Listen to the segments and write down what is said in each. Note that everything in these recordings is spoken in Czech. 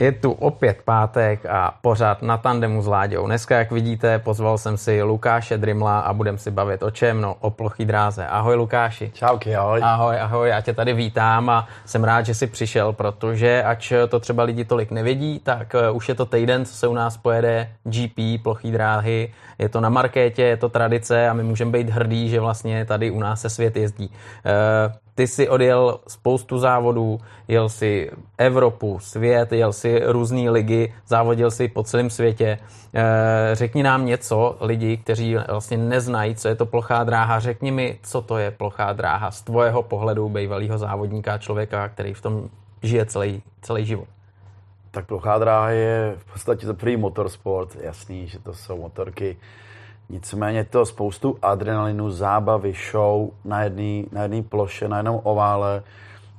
Je tu opět pátek a pořád na tandemu s Láďou. Dneska, jak vidíte, pozval jsem si Lukáše Drimla a budem si bavit o čem? No, o plochý dráze. Ahoj Lukáši. Čauky, ahoj. Ahoj, ahoj, já tě tady vítám a jsem rád, že jsi přišel, protože ač to třeba lidi tolik nevědí, tak eh, už je to týden, co se u nás pojede GP, plochý dráhy. Je to na markétě, je to tradice a my můžeme být hrdí, že vlastně tady u nás se svět jezdí. Ty si odjel spoustu závodů, jel si Evropu, svět, jel si různé ligy, závodil si po celém světě. Eh, řekni nám něco, lidi, kteří vlastně neznají, co je to plochá dráha, řekni mi, co to je plochá dráha z tvojeho pohledu bývalého závodníka, člověka, který v tom žije celý, celý život. Tak plochá dráha je v podstatě to první motorsport, jasný, že to jsou motorky Nicméně to spoustu adrenalinu, zábavy, show na jedné na jedný ploše, na jednom ovále.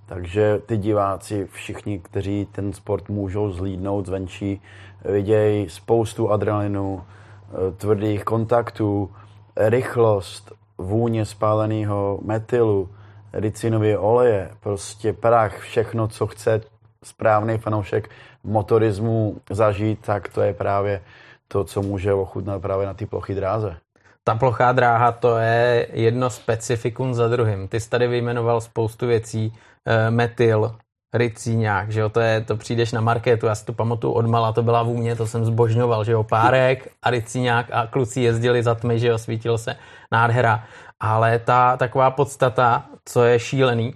Takže ty diváci, všichni, kteří ten sport můžou zlídnout zvenčí, vidějí spoustu adrenalinu, eh, tvrdých kontaktů, rychlost, vůně spáleného metylu, ricinově oleje, prostě prach, všechno, co chce správný fanoušek motorismu zažít, tak to je právě to, co může ochutnat právě na té ploché dráze. Ta plochá dráha to je jedno specifikum za druhým. Ty jsi tady vyjmenoval spoustu věcí, e, metyl, ricíňák, že jo, to je, to přijdeš na marketu, já si to pamatuju od mala, to byla vůně, to jsem zbožňoval, že jo, párek a ricíňák a kluci jezdili za tmy, že jo, svítilo se, nádhera. Ale ta taková podstata, co je šílený,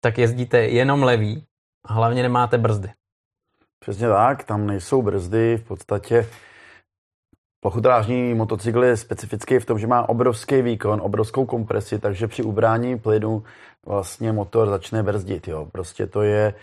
tak jezdíte jenom levý a hlavně nemáte brzdy. Přesně tak, tam nejsou brzdy, v podstatě Plochodrážní motocykl je specifický v tom, že má obrovský výkon, obrovskou kompresi, takže při ubrání plynu vlastně motor začne brzdit. Jo. Prostě to je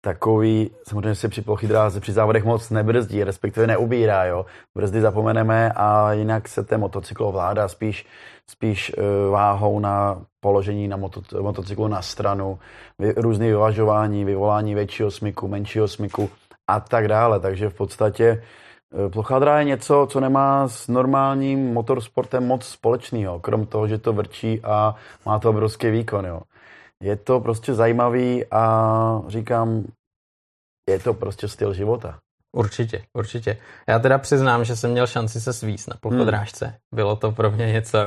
takový, samozřejmě se při plochý dráze při závodech moc nebrzdí, respektive neubírá. Jo. Brzdy zapomeneme a jinak se ten motocykl ovládá spíš, spíš uh, váhou na položení na moto, motocyklu na stranu, vy, různé vyvažování, vyvolání většího smyku, menšího smyku a tak dále. Takže v podstatě Eh, plochá dráha je něco, co nemá s normálním motorsportem moc společného, krom toho, že to vrčí a má to obrovský výkon. Jo. Je to prostě zajímavý a říkám, je to prostě styl života. Určitě, určitě. Já teda přiznám, že jsem měl šanci se svíst na plochodrážce. Hmm. Bylo to pro mě něco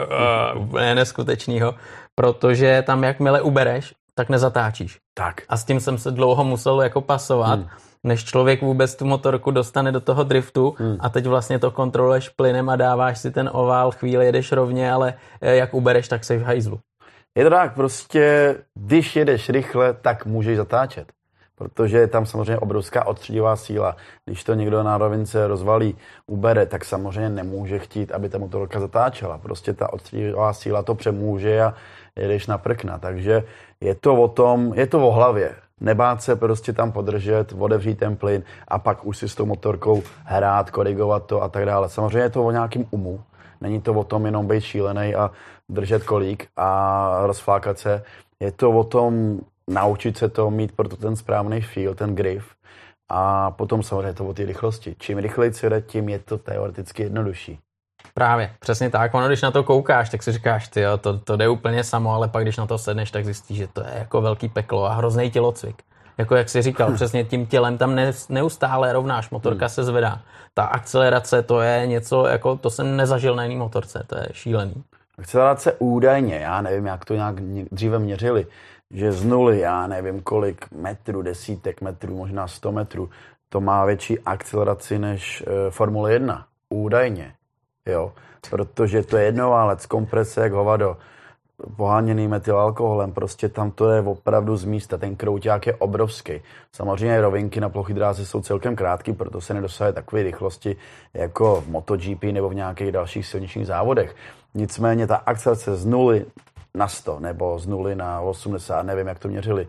uh, úplně neskutečného, protože tam jakmile ubereš, tak nezatáčíš. Tak. A s tím jsem se dlouho musel jako pasovat. Hmm než člověk vůbec tu motorku dostane do toho driftu hmm. a teď vlastně to kontroluješ plynem a dáváš si ten ovál, chvíli jedeš rovně, ale eh, jak ubereš, tak se v hajzlu. Je to tak, prostě když jedeš rychle, tak můžeš zatáčet. Protože je tam samozřejmě obrovská odstředivá síla. Když to někdo na rovince rozvalí, ubere, tak samozřejmě nemůže chtít, aby ta motorka zatáčela. Prostě ta odstředivá síla to přemůže a jedeš na prkna. Takže je to o tom, je to o hlavě nebát se prostě tam podržet, odevřít ten plyn a pak už si s tou motorkou hrát, korigovat to a tak dále. Samozřejmě je to o nějakém umu, není to o tom jenom být šílený a držet kolík a rozflákat se. Je to o tom naučit se to, mít proto ten správný feel, ten grip a potom samozřejmě to o té rychlosti. Čím rychleji se jde, tím je to teoreticky jednodušší. Právě, přesně tak. Ono, když na to koukáš, tak si říkáš, ty jo, to, to jde úplně samo, ale pak když na to sedneš, tak zjistíš, že to je jako velký peklo a hrozný tělocvik. Jako jak jsi říkal, přesně tím tělem tam ne, neustále rovnáš, motorka hmm. se zvedá. Ta akcelerace, to je něco, jako to jsem nezažil na jiný motorce, to je šílený. Akcelerace údajně, já nevím, jak to nějak dříve měřili, že z nuly, já nevím kolik metrů, desítek metrů, možná 100 metrů, to má větší akceleraci než e, Formule 1. Údajně jo, protože to je jednoválec, komprese jak hovado, poháněný metylalkoholem, prostě tam to je opravdu z místa, ten krouťák je obrovský. Samozřejmě rovinky na plochy dráze jsou celkem krátké, proto se nedosahuje takové rychlosti jako v MotoGP nebo v nějakých dalších silničních závodech. Nicméně ta akcelerace z nuly na 100 nebo z nuly na 80, nevím, jak to měřili,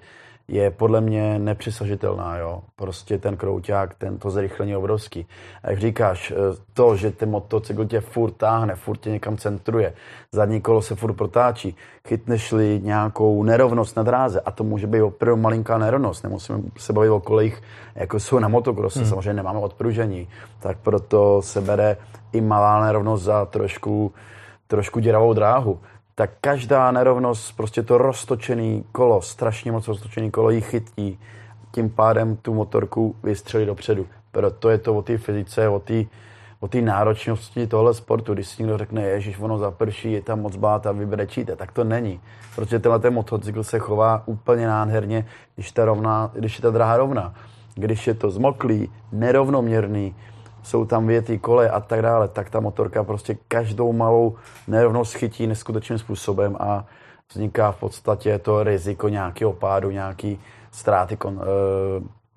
je podle mě nepřesažitelná. Jo? Prostě ten krouťák, ten, to zrychlení obrovský. A jak říkáš, eh, to, že ten motocykl tě furt táhne, furt tě někam centruje, zadní kolo se furt protáčí, chytneš-li nějakou nerovnost na dráze, a to může být opravdu malinká nerovnost, nemusíme se bavit o kolejích, jako jsou na motokrose, hmm. samozřejmě nemáme odpružení, tak proto se bere i malá nerovnost za trošku, trošku děravou dráhu tak každá nerovnost, prostě to roztočený kolo, strašně moc roztočený kolo jí chytí tím pádem tu motorku vystřelit dopředu. Proto je to o té fyzice, o té o té náročnosti tohle sportu. Když si někdo řekne, ježiš, ono zaprší, je tam moc bát a vybrečíte, tak to není. Protože tenhle ten motocykl se chová úplně nádherně, když, ta rovná, když je ta dráha rovná. Když je to zmoklý, nerovnoměrný, jsou tam věty kole a tak dále, tak ta motorka prostě každou malou nerovnost chytí neskutečným způsobem a vzniká v podstatě to riziko nějakého pádu, nějaký ztráty, kon, uh,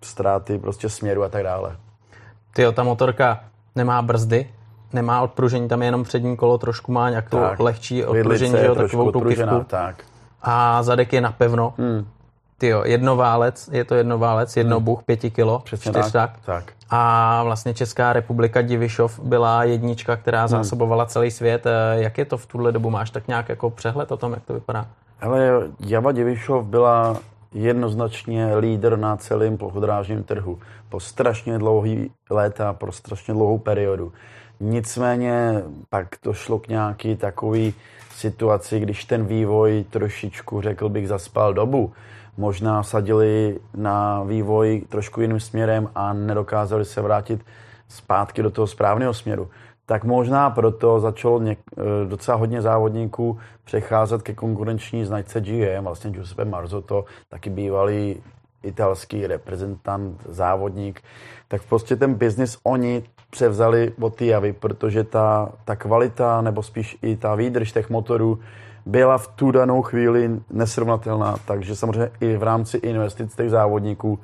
ztráty prostě směru a tak dále. Ty ta motorka nemá brzdy, nemá odpružení, tam je jenom přední kolo, trošku má nějakou tak, lehčí odpružení, že jo, takovou tu kivku. Tak. A zadek je napevno. Hmm. Ty jo, jednoválec, je to jednoválec, jednobuch, hmm. pěti kilo, Přesně tak, tak. tak. A vlastně Česká republika Divišov byla jednička, která hmm. zásobovala celý svět. Eh, jak je to v tuhle dobu? Máš tak nějak jako přehled o tom, jak to vypadá? Ale Java Divišov byla jednoznačně lídr na celém plochodrážním trhu po strašně dlouhý léta, pro strašně dlouhou periodu. Nicméně pak to šlo k nějaký takový situaci, když ten vývoj trošičku, řekl bych, zaspal dobu. Možná sadili na vývoj trošku jiným směrem a nedokázali se vrátit zpátky do toho správného směru. Tak možná proto začalo něk, eh, docela hodně závodníků přecházet ke konkurenční značce GM, vlastně Giuseppe Marzotto, taky bývalý italský reprezentant, závodník, tak prostě ten biznis oni převzali od té javy, protože ta, ta kvalita, nebo spíš i ta výdrž těch motorů byla v tu danou chvíli nesrovnatelná, takže samozřejmě i v rámci investic těch závodníků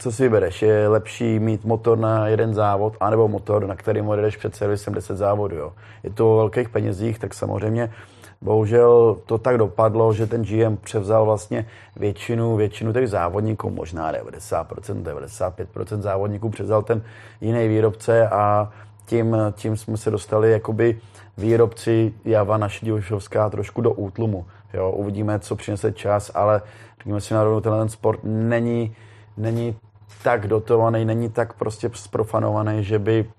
co si vybereš? Je lepší mít motor na jeden závod, anebo motor, na který jedeš před servisem 10 závodů. Jo? Je to o velkých penězích, tak samozřejmě bohužel to tak dopadlo, že ten GM převzal vlastně většinu, většinu těch závodníků, možná 90%, 95% závodníků převzal ten jiný výrobce a tím, tím jsme se dostali jakoby výrobci Java naši divošovská trošku do útlumu. Jo, uvidíme, co přinese čas, ale řekněme si na rovnou, ten sport není, není tak dotovaný, není tak prostě sprofanovaný, že by,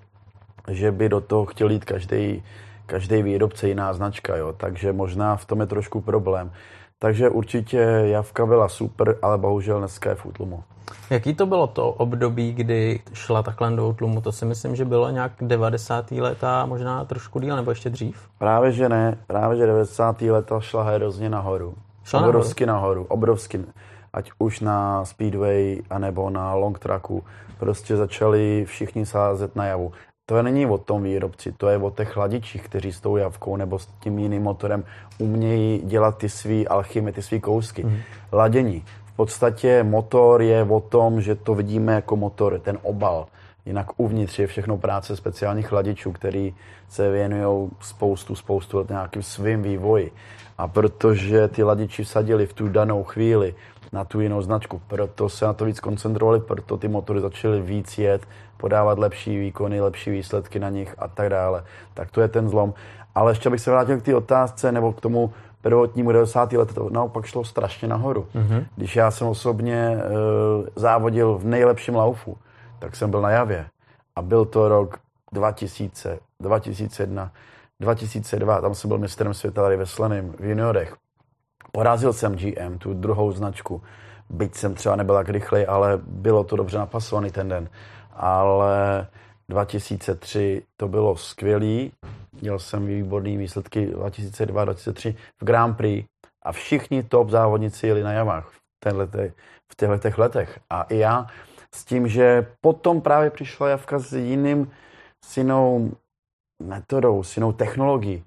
že by do toho chtěl jít každý, každý výrobce jiná značka, jo. takže možná v tom je trošku problém. Takže určitě Javka byla super, ale bohužel dneska je v útlumu. Jaký to bylo to období, kdy šla takhle do útlumu? To si myslím, že bylo nějak 90. leta, možná trošku díl, nebo ještě dřív? Právě, že ne. Právě, že 90. leta šla hrozně nahoru. Šla obrovsky nahoru. nahoru. Obrovsky ať už na speedway anebo na long tracku, prostě začali všichni sázet na javu. To není o tom výrobci, to je o těch chladičích, kteří s tou javkou nebo s tím jiným motorem umějí dělat ty svý alchymy, ty svý kousky. Mm. Ladění. V podstatě motor je o tom, že to vidíme jako motor, ten obal. Jinak uvnitř je všechno práce speciálních chladičů, který se věnují spoustu, spoustu let nějakým svým vývoji. A protože ty ladiči vsadili v tu danou chvíli na tu jinou značku. Proto se na to víc koncentrovali, proto ty motory začaly víc jet, podávat lepší výkony, lepší výsledky na nich a tak dále. Tak to je ten zlom. Ale ještě bych se vrátil k té otázce nebo k tomu prvotnímu 90. let, to naopak šlo strašně nahoru. Mm-hmm. Když já jsem osobně e, závodil v nejlepším laufu, tak jsem byl na Javě. A byl to rok 2000, 2001, 2002, tam jsem byl mistrem světa tady ve Slaným v juniorech. Porazil jsem GM, tu druhou značku. Byť jsem třeba nebyl tak rychlej, ale bylo to dobře napasovaný ten den. Ale 2003 to bylo skvělý. Měl jsem výborný výsledky 2002, 2003 v Grand Prix a všichni top závodníci jeli na Yamaha v těchto letech. A i já s tím, že potom právě přišla Javka s jiným, s jinou metodou, s jinou technologií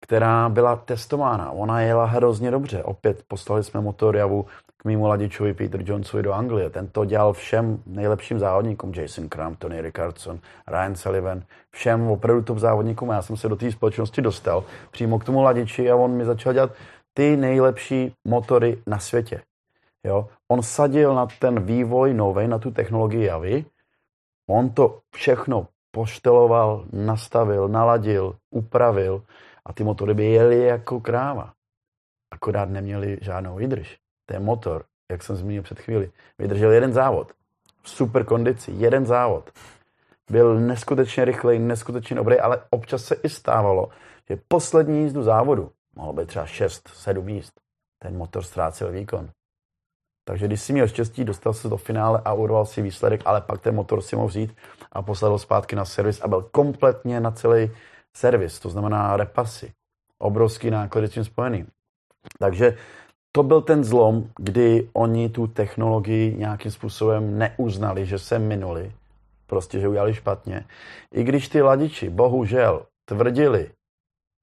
která byla testována. Ona jela hrozně dobře. Opět poslali jsme motor Javu k mýmu ladičovi Peter Johnsovi do Anglie. Ten to dělal všem nejlepším závodníkům. Jason Crum, Tony Rickardson, Ryan Sullivan. Všem opravdu top závodníkům. Já jsem se do té společnosti dostal přímo k tomu ladiči a on mi začal dělat ty nejlepší motory na světě. Jo? On sadil na ten vývoj nový, na tu technologii Javy. On to všechno pošteloval, nastavil, naladil, upravil a ty motory by jeli jako kráva. Akorát neměli žádnou výdrž. Ten motor, jak jsem zmínil před chvíli, vydržel jeden závod. V super kondici, jeden závod. Byl neskutečně rychlej, neskutečně dobrý, ale občas se i stávalo, že poslední jízdu závodu, mohlo být třeba 6-7 jízd, ten motor ztrácel výkon. Takže když si měl štěstí, dostal se do finále a urval si výsledek, ale pak ten motor si mohl vzít a poslat ho zpátky na servis a byl kompletně na celý servis, to znamená repasy. Obrovský náklady s tím spojený. Takže to byl ten zlom, kdy oni tu technologii nějakým způsobem neuznali, že se minuli, prostě, že udělali špatně. I když ty ladiči, bohužel, tvrdili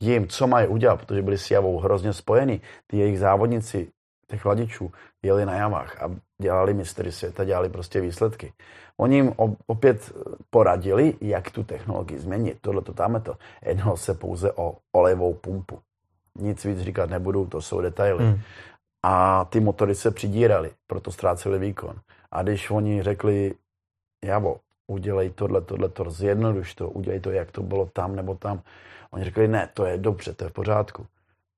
jim, co mají udělat, protože byli s Javou hrozně spojení, ty jejich závodníci těch ladičů jeli na javách a dělali mistry světa, dělali prostě výsledky. Oni jim opět poradili, jak tu technologii změnit. Tohle to tam to. Jednalo se pouze o olejovou pumpu. Nic víc říkat nebudu, to jsou detaily. Hmm. A ty motory se přidíraly, proto ztráceli výkon. A když oni řekli, Javo, udělej tohle, tohle, to, zjednoduš to, udělej to, jak to bylo tam nebo tam. Oni řekli, ne, to je dobře, to je v pořádku.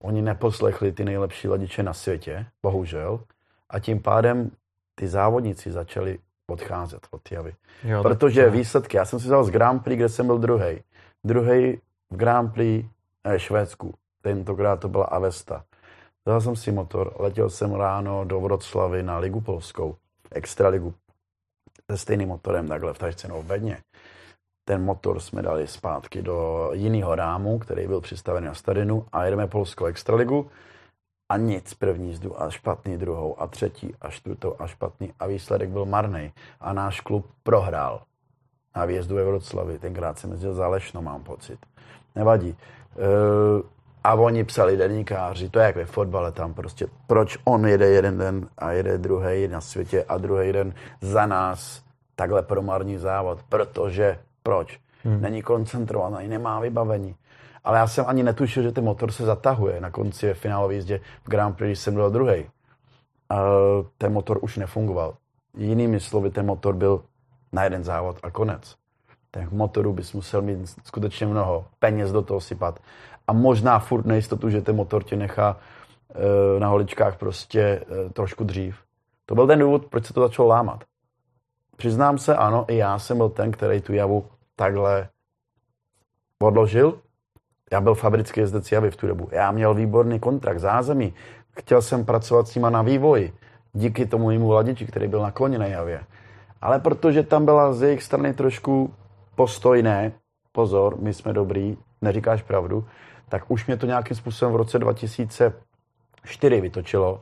Oni neposlechli ty nejlepší ladiče na světě, bohužel, a tím pádem ty závodníci začali odcházet od Javy. Jo, Protože tak... výsledky, já jsem si vzal z Grand Prix, kde jsem byl druhý. Druhý v Grand Prix eh, Švédsku. Tentokrát to byla Avesta. Vzal jsem si motor, letěl jsem ráno do Vroclavy na Ligu Polskou, Extraligu, se stejným motorem takhle v tašce v bedně. Ten motor jsme dali zpátky do jiného rámu, který byl přistaven na Stadinu a jedeme Polskou Extraligu a nic první jízdu a špatný druhou a třetí a čtvrtou a špatný a výsledek byl marný a náš klub prohrál na výjezdu ve Vroclavi. Tenkrát jsem jezdil za Lešno, mám pocit. Nevadí. E, a oni psali denníkáři, to je jak ve fotbale tam prostě, proč on jede jeden den a jede druhý na světě a druhý den za nás takhle promarní závod, protože proč? Hmm. Není koncentrovaný, nemá vybavení. Ale já jsem ani netušil, že ten motor se zatahuje na konci finálové jízdě v Grand Prix, když jsem byl druhý. ten motor už nefungoval. Jinými slovy, ten motor byl na jeden závod a konec. Ten motoru bys musel mít skutečně mnoho peněz do toho sypat. A možná furt nejistotu, že ten motor tě nechá e, na holičkách prostě e, trošku dřív. To byl ten důvod, proč se to začalo lámat. Přiznám se, ano, i já jsem byl ten, který tu javu takhle odložil. Já byl fabrický jezdec javy v tu dobu. Já měl výborný kontrakt, zázemí. Chtěl jsem pracovat s nima na vývoji. Díky tomu mému vladiči, který byl nakloněný javě. Ale protože tam byla z jejich strany trošku postojné, pozor, my jsme dobrý, neříkáš pravdu, tak už mě to nějakým způsobem v roce 2004 vytočilo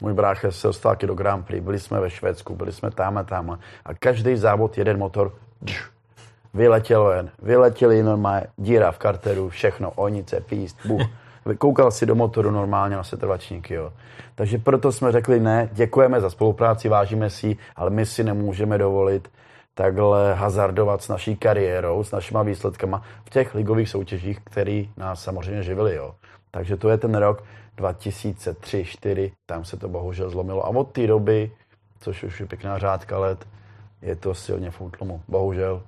můj brácha se dostal do Grand Prix, byli jsme ve Švédsku, byli jsme tam a tam a každý závod jeden motor dž, vyletěl ven, vyletěli normálně, díra v karteru, všechno, onice, píst, buch. Koukal si do motoru normálně na setrvačníky, jo. Takže proto jsme řekli ne, děkujeme za spolupráci, vážíme si, ale my si nemůžeme dovolit takhle hazardovat s naší kariérou, s našima výsledkama v těch ligových soutěžích, který nás samozřejmě živili, jo. Takže to je ten rok, 2003-2004, tam se to bohužel zlomilo. A od té doby, což už je pěkná řádka let, je to silně v útlumu. Bohužel.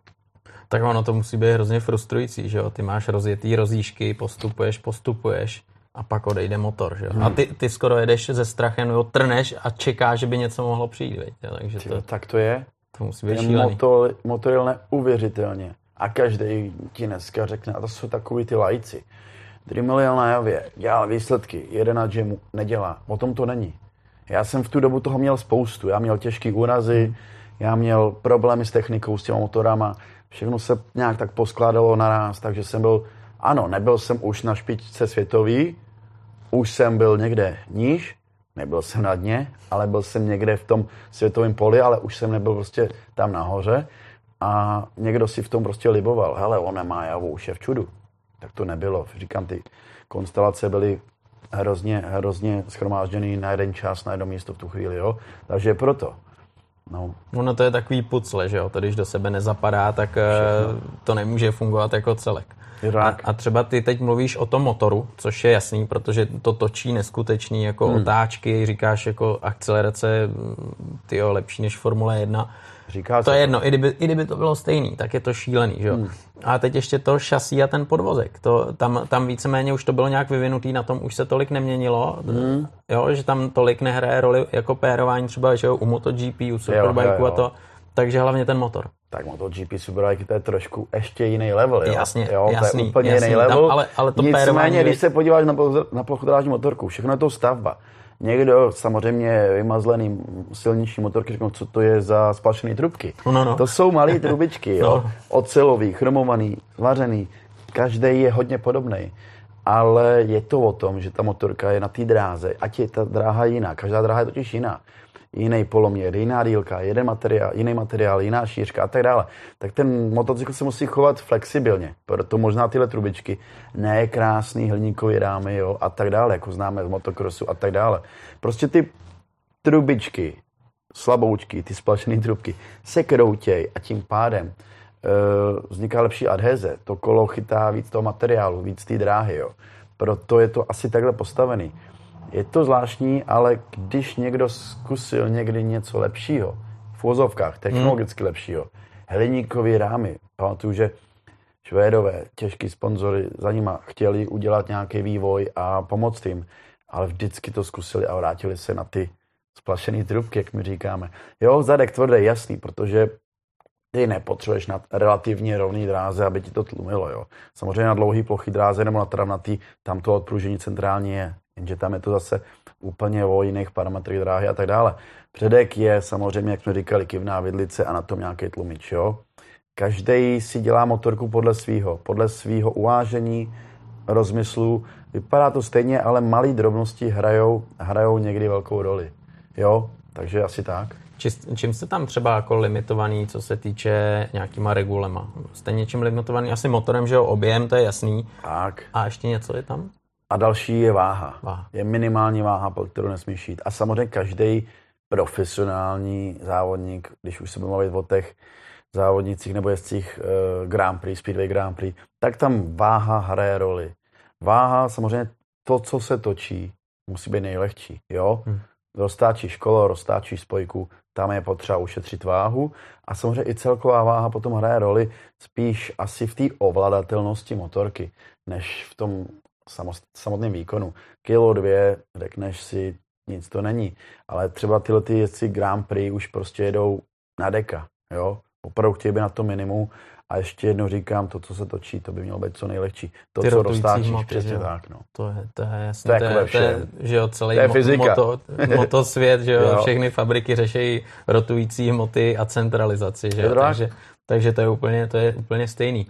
Tak ono to musí být hrozně frustrující, že jo? Ty máš rozjetý rozíšky, postupuješ, postupuješ a pak odejde motor, že jo? Hmm. A ty, ty skoro jedeš ze strachem, nebo trneš a čekáš, že by něco mohlo přijít, veď? Takže to, tak to je. To musí být šílený. Motor, motor je neuvěřitelně. A každý ti dneska řekne, a to jsou takový ty lajci. Dremel na javě, dělal výsledky, jeden na gymu, nedělá. O tom to není. Já jsem v tu dobu toho měl spoustu. Já měl těžké úrazy, já měl problémy s technikou, s těma motorama. Všechno se nějak tak poskládalo naraz, takže jsem byl, ano, nebyl jsem už na špičce světový, už jsem byl někde níž, nebyl jsem na dně, ale byl jsem někde v tom světovém poli, ale už jsem nebyl prostě tam nahoře a někdo si v tom prostě liboval. Hele, on nemá javu, už je v čudu tak to nebylo. Říkám, ty konstelace byly hrozně, hrozně schromážděný na jeden čas, na jedno místo v tu chvíli, jo. Takže proto. No. Ono to je takový pucle, že jo, to když do sebe nezapadá, tak eh, Všechno. to nemůže fungovat jako celek. A, a třeba ty teď mluvíš o tom motoru, což je jasný, protože to točí neskutečný jako hmm. otáčky, říkáš jako akcelerace, ty lepší než Formule 1. Říká to je jedno, i kdyby, i kdyby to bylo stejný, tak je to šílený, že jo. Hmm. A teď ještě to šasí a ten podvozek, to, tam, tam víceméně už to bylo nějak vyvinutý, na tom už se tolik neměnilo, hmm. jo, že tam tolik nehraje roli jako pérování třeba, že jo, u MotoGP, u Superbike a to, takže hlavně ten motor. Tak MotoGP Superbike to je trošku ještě jiný level, jo? Jasně, jo, jasný, to je úplně jasný, jiný level. Tam, ale, ale to Nicméně, když se podíváš na, na plochodrážní motorku, všechno je to stavba. Někdo samozřejmě vymazlený silnější motorky řeknou, co to je za splašený trubky. No, no. To jsou malé trubičky, jo? No. ocelový, chromovaný, zvařený. Každý je hodně podobný. Ale je to o tom, že ta motorka je na té dráze, ať je ta dráha jiná. Každá dráha je totiž jiná jiný poloměr, jiná dílka, jeden materiál, jiný materiál, jiná šířka a tak dále, tak ten motocykl se musí chovat flexibilně. Proto možná tyhle trubičky, ne krásný hliníkový rámy jo, a tak dále, jako známe z motokrosu a tak dále. Prostě ty trubičky, slaboučky, ty splašené trubky se kroutěj a tím pádem e, vzniká lepší adheze. To kolo chytá víc toho materiálu, víc té dráhy. Jo. Proto je to asi takhle postavený. Je to zvláštní, ale když někdo zkusil někdy něco lepšího, v vozovkách, technologicky hmm. lepšího, hliníkový rámy, pamatuju, že Švédové, těžký sponzory, za nima chtěli udělat nějaký vývoj a pomoct jim, ale vždycky to zkusili a vrátili se na ty splašené trubky, jak my říkáme. Jo, zadek tvrdý, jasný, protože ty nepotřebuješ na relativně rovný dráze, aby ti to tlumilo. Jo. Samozřejmě na dlouhý plochý dráze nebo na travnatý, tam to odpružení centrální je jenže tam je to zase úplně o jiných parametrech dráhy a tak dále. Předek je samozřejmě, jak jsme říkali, kivná vidlice a na tom nějaký tlumič. Jo? Každý si dělá motorku podle svého, podle svého uvážení, rozmyslu. Vypadá to stejně, ale malé drobnosti hrajou, hrajou někdy velkou roli. Jo, takže asi tak. Čím jste tam třeba jako limitovaný, co se týče nějakýma regulema? Jste něčím limitovaný? Asi motorem, že jo, objem, to je jasný. Tak. A ještě něco je tam? A další je váha. váha. Je minimální váha, pod kterou nesmíš jít. A samozřejmě každý profesionální závodník, když už se budeme mluvit o těch závodnicích nebo jezdcích uh, Grand Prix, Speedway Grand Prix, tak tam váha hraje roli. Váha, samozřejmě to, co se točí, musí být nejlehčí. Jo? Hmm. Roztáčíš kolo, roztáčíš spojku, tam je potřeba ušetřit váhu a samozřejmě i celková váha potom hraje roli spíš asi v té ovladatelnosti motorky, než v tom samotném výkonu. Kilo, dvě, řekneš si, nic to není. Ale třeba tyhle ty jezdci Grand Prix už prostě jedou na deka, jo. Opravdu chtějí být na to minimum a ještě jednou říkám, to, co se točí, to by mělo být co nejlehčí. To, Ty co roztáčíš, přesně jo. tak. No. To je, to je jasné. To je, to je, to je, že jo, celý to je fyzika. Moto, motosvět, že jo, jo, všechny fabriky řeší rotující moty a centralizaci, že jo, takže, takže to je úplně, to je úplně stejný.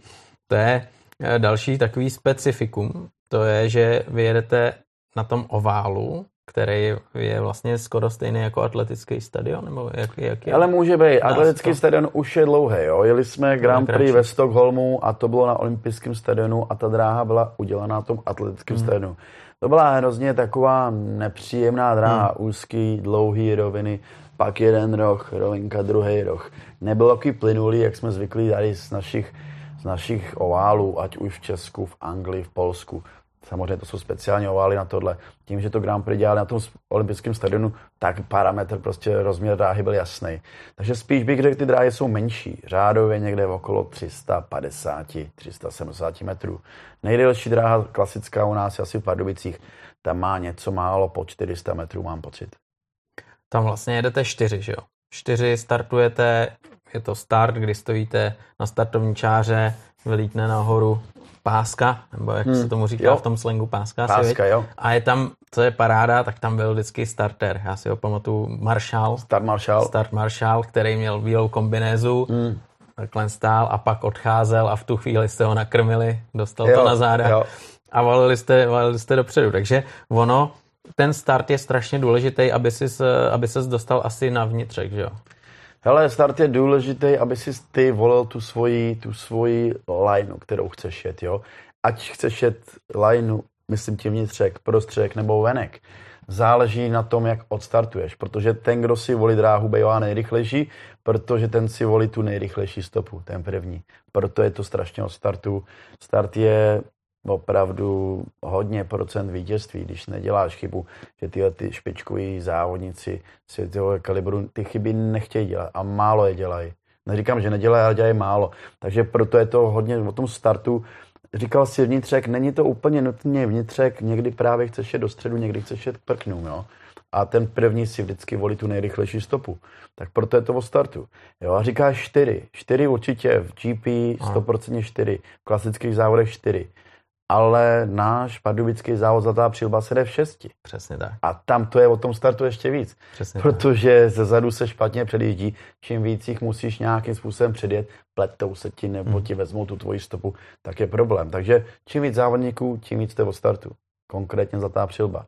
To je eh, další takový specifikum to je, že vy jedete na tom oválu, který je vlastně skoro stejný jako atletický stadion, nebo jak, jak je? Ale může být. Atletický to... stadion už je dlouhý, jo. Jeli jsme Grand Prix ve Stockholmu a to bylo na olympijském stadionu a ta dráha byla udělaná na tom atletickém hmm. stadionu. To byla hrozně taková nepříjemná dráha, hmm. úzký, dlouhý roviny, pak jeden roh, rovinka, druhý roh. Nebylo takový plynulý, jak jsme zvyklí tady z našich, z našich oválů, ať už v Česku, v Anglii, v Polsku. Samozřejmě to jsou speciální ovály na tohle. Tím, že to Grand Prix dělali na tom olympijském stadionu, tak parametr, prostě rozměr dráhy byl jasný. Takže spíš bych řekl, ty dráhy jsou menší. Řádově někde okolo 350, 370 metrů. Nejdelší dráha klasická u nás je asi v Pardubicích. Tam má něco málo po 400 metrů, mám pocit. Tam vlastně jedete čtyři, že jo? Čtyři startujete, je to start, kdy stojíte na startovní čáře, vylítne nahoru páska, nebo jak hmm. se tomu říká jo. v tom slangu páska. Páska, asi, jo. A je tam, co je paráda, tak tam byl vždycky starter. Já si ho pamatuju, Marshall. Start Marshall. Start Marshall, který měl bílou kombinézu, hmm. takhle stál a pak odcházel a v tu chvíli jste ho nakrmili, dostal jo, to na záda jo. a valili jste, valili jste dopředu. Takže ono, ten start je strašně důležitý, aby, ses, aby ses dostal asi na vnitřek, že jo? Hele, start je důležitý, aby si ty volil tu svoji, tu svoji lineu, kterou chceš jet, jo. Ať chceš jet lineu, myslím tím vnitřek, prostředek nebo venek. Záleží na tom, jak odstartuješ, protože ten, kdo si volí dráhu, bývá nejrychlejší, protože ten si volí tu nejrychlejší stopu, ten první. Proto je to strašně od startu. Start je opravdu hodně procent vítězství, když neděláš chybu, že tyhle ty špičkoví závodníci světového kalibru ty chyby nechtějí dělat a málo je dělají. Neříkám, že nedělají, ale dělají málo. Takže proto je to hodně o tom startu. Říkal si vnitřek, není to úplně nutně vnitřek, někdy právě chceš jít do středu, někdy chceš jít k prknům, jo. a ten první si vždycky volí tu nejrychlejší stopu. Tak proto je to o startu. Jo, a říká čtyři. Čtyři určitě v GP 100% čtyři, v klasických závodech čtyři ale náš pardubický závod Zlatá přilba se jde v šesti. Přesně tak. A tam to je o tom startu ještě víc. Přesně protože tak. ze zadu se špatně předjíždí, čím víc jich musíš nějakým způsobem předjet, pletou se ti nebo hmm. ti vezmou tu tvoji stopu, tak je problém. Takže čím víc závodníků, tím víc je o startu. Konkrétně Zlatá přilba.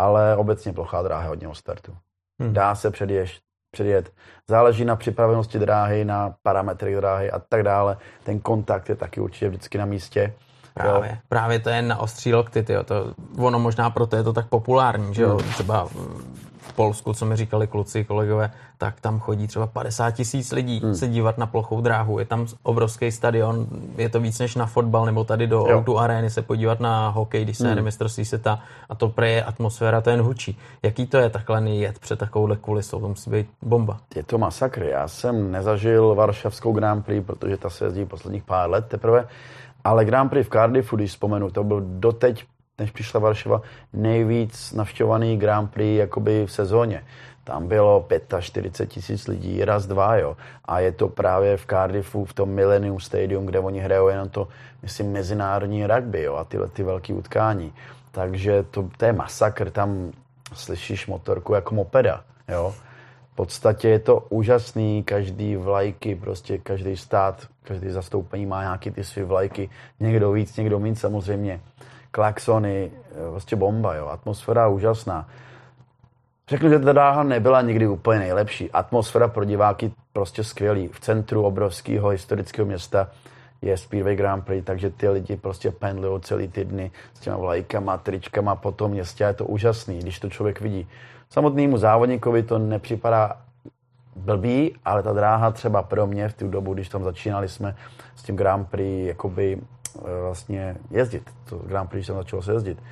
Ale obecně plochá dráha hodně o startu. Hmm. Dá se předjet, předjet. Záleží na připravenosti dráhy, na parametrech dráhy a tak dále. Ten kontakt je taky určitě vždycky na místě. Právě, jo. právě to je na ostří lokty, tyjo. To, ono možná proto je to tak populární, že jo, třeba v Polsku, co mi říkali kluci, kolegové, tak tam chodí třeba 50 tisíc lidí hmm. se dívat na plochou dráhu. Je tam obrovský stadion, je to víc než na fotbal, nebo tady do Outu arény se podívat na hokej, když se hmm. mistrovství světa a to pre je atmosféra, to jen hučí. Jaký to je takhle jet před takovouhle kulisou? To musí být bomba. Je to masakr. Já jsem nezažil Varšavskou Grand Prix, protože ta se jezdí posledních pár let teprve. Ale Grand Prix v Cardiffu, když vzpomenu, to byl doteď, než přišla Varšava, nejvíc navštěvovaný Grand Prix jakoby v sezóně. Tam bylo 45 tisíc lidí, raz, dva, jo. A je to právě v Cardiffu, v tom Millennium Stadium, kde oni hrajou jenom to, myslím, mezinárodní rugby, jo, a tyhle ty velké utkání. Takže to, to je masakr, tam slyšíš motorku jako mopeda, jo. V podstatě je to úžasný, každý vlajky, prostě každý stát, každý zastoupení má nějaký ty své vlajky, někdo víc, někdo méně samozřejmě. Klaxony, prostě bomba, jo, atmosféra úžasná. Řeknu, že ta dráha nebyla nikdy úplně nejlepší. Atmosféra pro diváky prostě skvělý. V centru obrovského historického města je Speedway Grand Prix, takže ty lidi prostě pendlují celý ty dny s těma vlajkama, tričkama po tom městě a je to úžasný, když to člověk vidí. Samotnému závodníkovi to nepřipadá blbý, ale ta dráha třeba pro mě v tu dobu, když tam začínali jsme s tím Grand Prix jakoby eh, vlastně jezdit, to Grand Prix, když tam začalo se jezdit,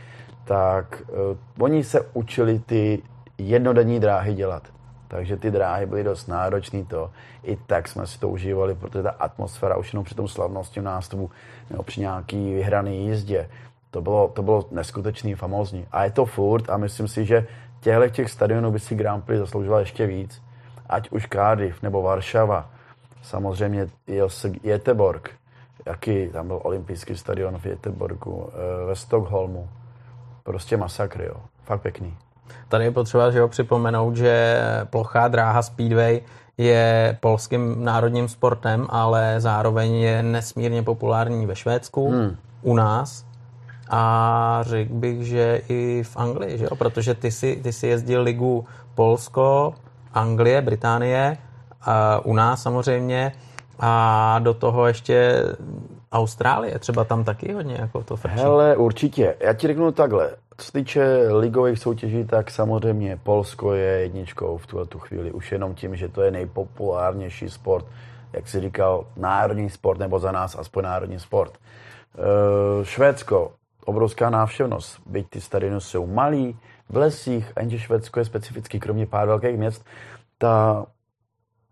tak uh, oni se učili ty jednodenní dráhy dělat. Takže ty dráhy byly dost náročné to. I tak jsme si to užívali, protože ta atmosféra už jenom při tom slavnostním nástupu nebo při nějaký vyhrané jízdě, to bylo, to bylo neskutečný, famózní. A je to furt a myslím si, že těchto těch stadionů by si Grand Prix zasloužila ještě víc. Ať už Cardiff nebo Varšava, samozřejmě Jeteborg, jaký tam byl olympijský stadion v Jeteborgu, eh, ve Stockholmu. Prostě masakr, jo. Fakt pěkný. Tady je potřeba že ho připomenout, že plochá dráha Speedway je polským národním sportem, ale zároveň je nesmírně populární ve Švédsku, hmm. u nás a řekl bych, že i v Anglii, že jo? protože ty si, ty si jezdil ligu Polsko, Anglie, Británie, a u nás samozřejmě a do toho ještě Austrálie, třeba tam taky hodně jako to frčí. Hele, určitě. Já ti řeknu takhle. Co se týče ligových soutěží, tak samozřejmě Polsko je jedničkou v tuhle tu chvíli. Už jenom tím, že to je nejpopulárnější sport, jak si říkal, národní sport, nebo za nás aspoň národní sport. E, Švédsko, obrovská návštěvnost, byť ty stadiony jsou malý, v lesích, a jenže Švédsko je specificky, kromě pár velkých měst, ta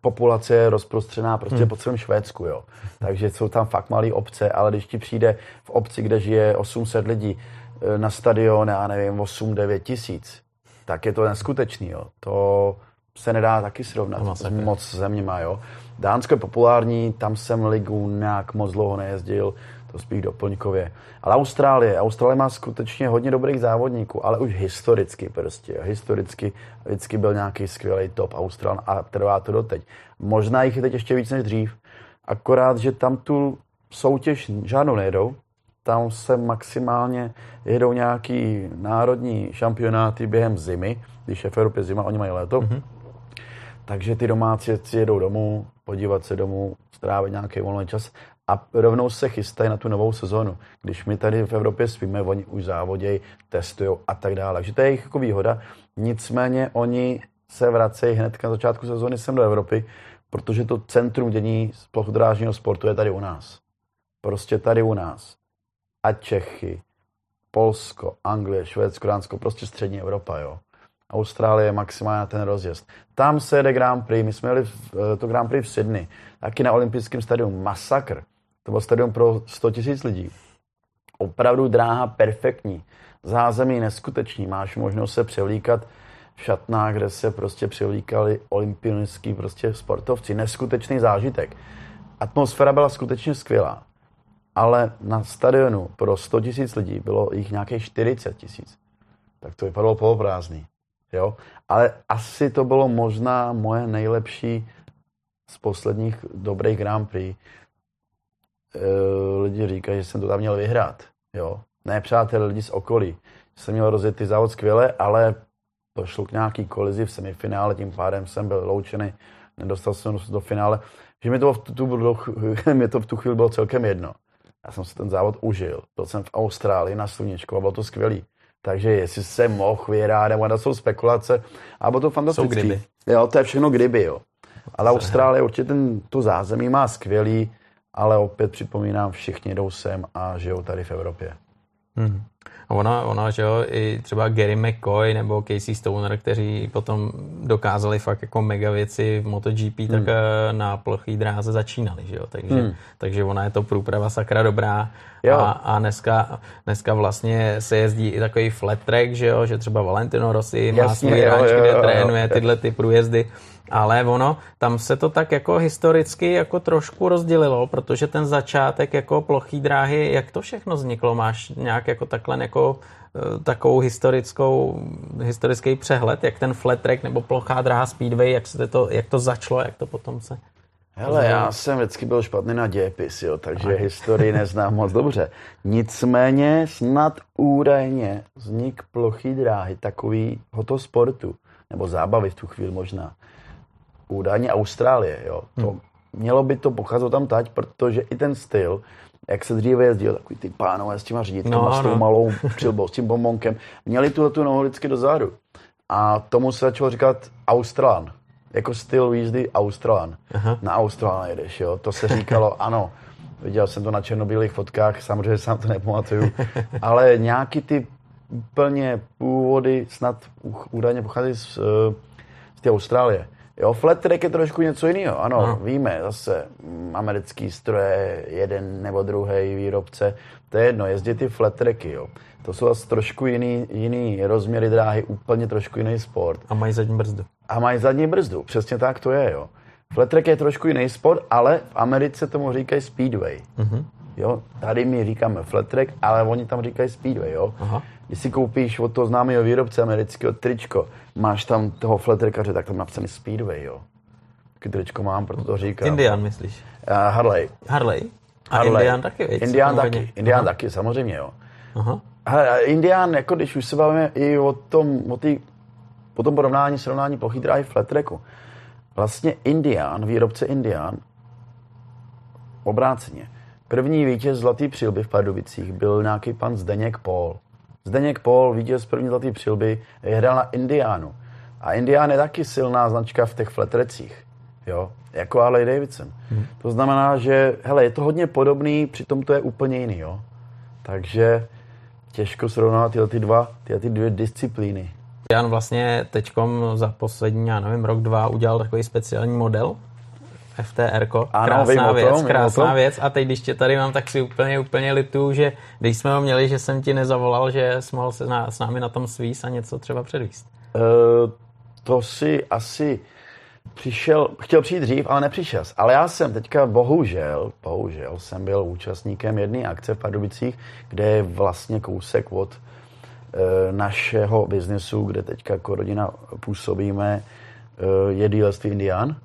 populace je rozprostřená prostě hmm. po celém Švédsku, jo. Takže jsou tam fakt malé obce, ale když ti přijde v obci, kde žije 800 lidí, e, na stadion, já nevím, 8-9 tisíc, tak je to neskutečný, jo. To se nedá taky srovnat no, s moc zeměma, jo. Dánsko je populární, tam jsem ligu nějak moc dlouho nejezdil, to spíš doplňkově. Ale Austrálie, Austrálie má skutečně hodně dobrých závodníků, ale už historicky prostě. Historicky vždycky byl nějaký skvělý top Austral a trvá to doteď. Možná jich je teď ještě víc než dřív, akorát, že tam tu soutěž žádnou nejedou, tam se maximálně jedou nějaký národní šampionáty během zimy, když je v Evropě zima, oni mají léto. Mm-hmm. Takže ty domácí jedou domů, podívat se domů, strávit nějaký volný čas a rovnou se chystají na tu novou sezonu. Když my tady v Evropě spíme, oni už závodějí, testují a tak dále. Takže to je jejich jako výhoda. Nicméně oni se vracejí hned na začátku sezóny sem do Evropy, protože to centrum dění plochodrážního sportu je tady u nás. Prostě tady u nás. A Čechy, Polsko, Anglie, Švédsko, Dánsko, prostě střední Evropa, jo. Austrálie maximálně ten rozjezd. Tam se jede Grand Prix, my jsme jeli eh, to Grand Prix v Sydney, taky na olympijském stadionu, masakr. To byl stadion pro 100 tisíc lidí. Opravdu dráha perfektní. Zázemí neskutečný. Máš možnost se převlíkat šatnách, kde se prostě přivlíkali olympionický prostě sportovci. Neskutečný zážitek. Atmosféra byla skutečně skvělá. Ale na stadionu pro 100 tisíc lidí bylo jich nějakých 40 tisíc. Tak to vypadalo poloprázdný. Jo? Ale asi to bylo možná moje nejlepší z posledních dobrých Grand Prix. E, lidi říkají, že jsem to tam měl vyhrát. Jo? Ne, přátelé, lidi z okolí. Jsem měl rozjet ty závod skvěle, ale došlo k nějaký kolizi v semifinále, tím pádem jsem byl loučený, nedostal jsem do finále. Že mi to v tu, mě to v tu chvíli bylo celkem jedno. Já jsem si ten závod užil. Byl jsem v Austrálii na sluníčku a bylo to skvělý. Takže jestli se mohl vyhrát, nebo to jsou spekulace, a bylo to fantastické. Jo, to je všechno kdyby, jo. Ale Austrálie určitě ten, to zázemí má skvělý, ale opět připomínám, všichni jdou sem a žijou tady v Evropě. Hmm. Ona, ona, že jo, i třeba Gary McCoy nebo Casey Stoner, kteří potom dokázali fakt jako mega věci v MotoGP, hmm. tak eh, na plochý dráze začínali, že jo, takže, hmm. takže ona je to průprava sakra dobrá jo. a, a dneska, dneska vlastně se jezdí i takový flat track, že jo, že třeba Valentino Rossi má svůj ráč, kde trénuje tyhle ty průjezdy ale ono, tam se to tak jako historicky jako trošku rozdělilo, protože ten začátek jako plochý dráhy, jak to všechno vzniklo? Máš nějak jako takhle jako eh, takovou historickou, historický přehled, jak ten flat track nebo plochá dráha Speedway, jak, se to, jak to začalo, jak to potom se... Hele, já jsem vždycky byl špatný na dějepis, jo, takže Aj. historii neznám moc dobře. Nicméně snad údajně vznik plochý dráhy takovýhoto sportu, nebo zábavy v tu chvíli možná, údajně Austrálie, jo. To, hmm. Mělo by to pocházet tam tať, protože i ten styl, jak se dříve jezdil, takový ty pánové s těma řídítkama, no, s tou no. malou přilbou, s tím bombonkem, měli tu, tu nohu vždycky dozadu. A tomu se začalo říkat Australan. Jako styl jízdy Australan. Aha. Na Australan jedeš, jo. To se říkalo, ano. Viděl jsem to na černobílých fotkách, samozřejmě sám to nepamatuju. ale nějaký ty úplně původy snad údajně pocházejí z, eh, z té Austrálie. Jo, flat track je trošku něco jiného, ano, no. víme, zase mm, americký stroje, jeden nebo druhý výrobce, to je jedno, jezdí ty flat tracky, jo. To jsou zase trošku jiný, jiný rozměry dráhy, úplně trošku jiný sport. A mají zadní brzdu. A mají zadní brzdu, přesně tak to je, jo. Flat track je trošku jiný sport, ale v Americe tomu říkají speedway. Uh-huh. Jo, tady my říkáme flat track, ale oni tam říkají speedway, jo. Aha. Když si koupíš od toho známého výrobce amerického tričko, máš tam toho fletrekaře, tak tam napsaný Speedway, jo. Taky tričko mám, proto to říkám. Indian, myslíš? Uh, Harley. Harley? A Harley. Indian taky, víc? Indian taky. Indian Aha. taky, samozřejmě, jo. Aha. Indian, jako když už se bavíme i o tom, o, tý, o tom porovnání, srovnání plochý dráhy flat tracku, vlastně Indian, výrobce Indian, obráceně. První vítěz Zlatý přilby v Pardubicích byl nějaký pan Zdeněk Paul. Zdeněk Paul, vítěz první zlatý přilby, hrál na Indiánu. A Indián je taky silná značka v těch fletrecích. Jo? Jako Harley Davidson. Hmm. To znamená, že hele, je to hodně podobný, přitom to je úplně jiný. Jo? Takže těžko srovnávat tyhle ty dva, tyhle ty dvě disciplíny. Jan vlastně teďkom za poslední, já nevím, rok, dva udělal takový speciální model FTR. Krásná věc, tom, krásná věc. A teď, když tě tady mám, tak si úplně, úplně litu, že když jsme ho měli, že jsem ti nezavolal, že jsi mohl se na, s námi na tom svíst a něco třeba předvíst. Uh, to si asi přišel, chtěl přijít dřív, ale nepřišel. Ale já jsem teďka bohužel, bohužel jsem byl účastníkem jedné akce v Pardubicích, kde je vlastně kousek od e, našeho biznesu, kde teďka jako rodina působíme, e, je dílství Indian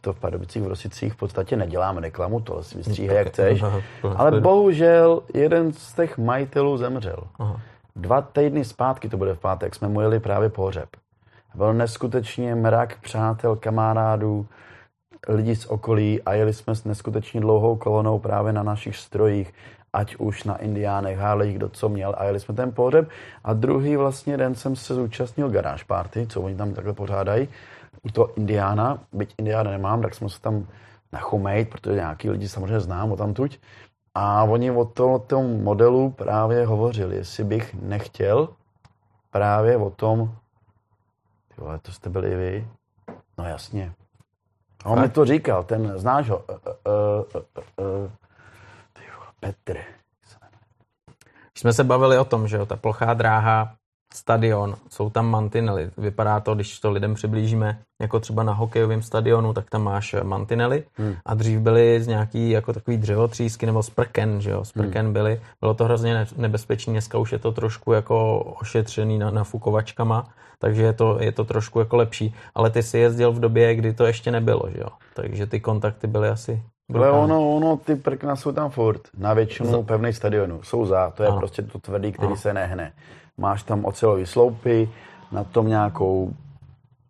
to v Pardubicích v Rosicích, v podstatě neděláme reklamu, to si vystříhej, jak chceš. Ale bohužel jeden z těch majitelů zemřel. Aha. Dva týdny zpátky, to bude v pátek, jsme mu jeli právě pohřeb. Byl neskutečně mrak přátel, kamarádů, lidí z okolí a jeli jsme s neskutečně dlouhou kolonou právě na našich strojích, ať už na Indiánech, Harley, kdo co měl a jeli jsme ten pohřeb. A druhý vlastně den jsem se zúčastnil garáž party, co oni tam takhle pořádají u toho Indiána, byť Indiána nemám, tak jsme se tam nachomejt, protože nějaký lidi samozřejmě znám o tam tuď. A oni o tom, tom modelu právě hovořili, jestli bych nechtěl právě o tom, ty vole, to jste byli vy? No jasně. A on mi to říkal, ten, znáš ho? Uh, uh, uh, uh, ty vole, Petr. Když jsme se bavili o tom, že jo, ta plochá dráha stadion, jsou tam mantinely. Vypadá to, když to lidem přiblížíme, jako třeba na hokejovém stadionu, tak tam máš mantinely hmm. a dřív byly z nějaký jako takový dřevotřísky nebo sprken, že jo, sprken hmm. byly. Bylo to hrozně nebezpečné, dneska už je to trošku jako ošetřený na, nafukovačkama, takže je to, je to trošku jako lepší. Ale ty si jezdil v době, kdy to ještě nebylo, že jo, takže ty kontakty byly asi ale ono, ono, ty prkna jsou tam furt, na většinu za. pevných stadionů. Jsou za, to je ano. prostě to tvrdý, který ano. se nehne. Máš tam ocelový sloupy, na tom nějakou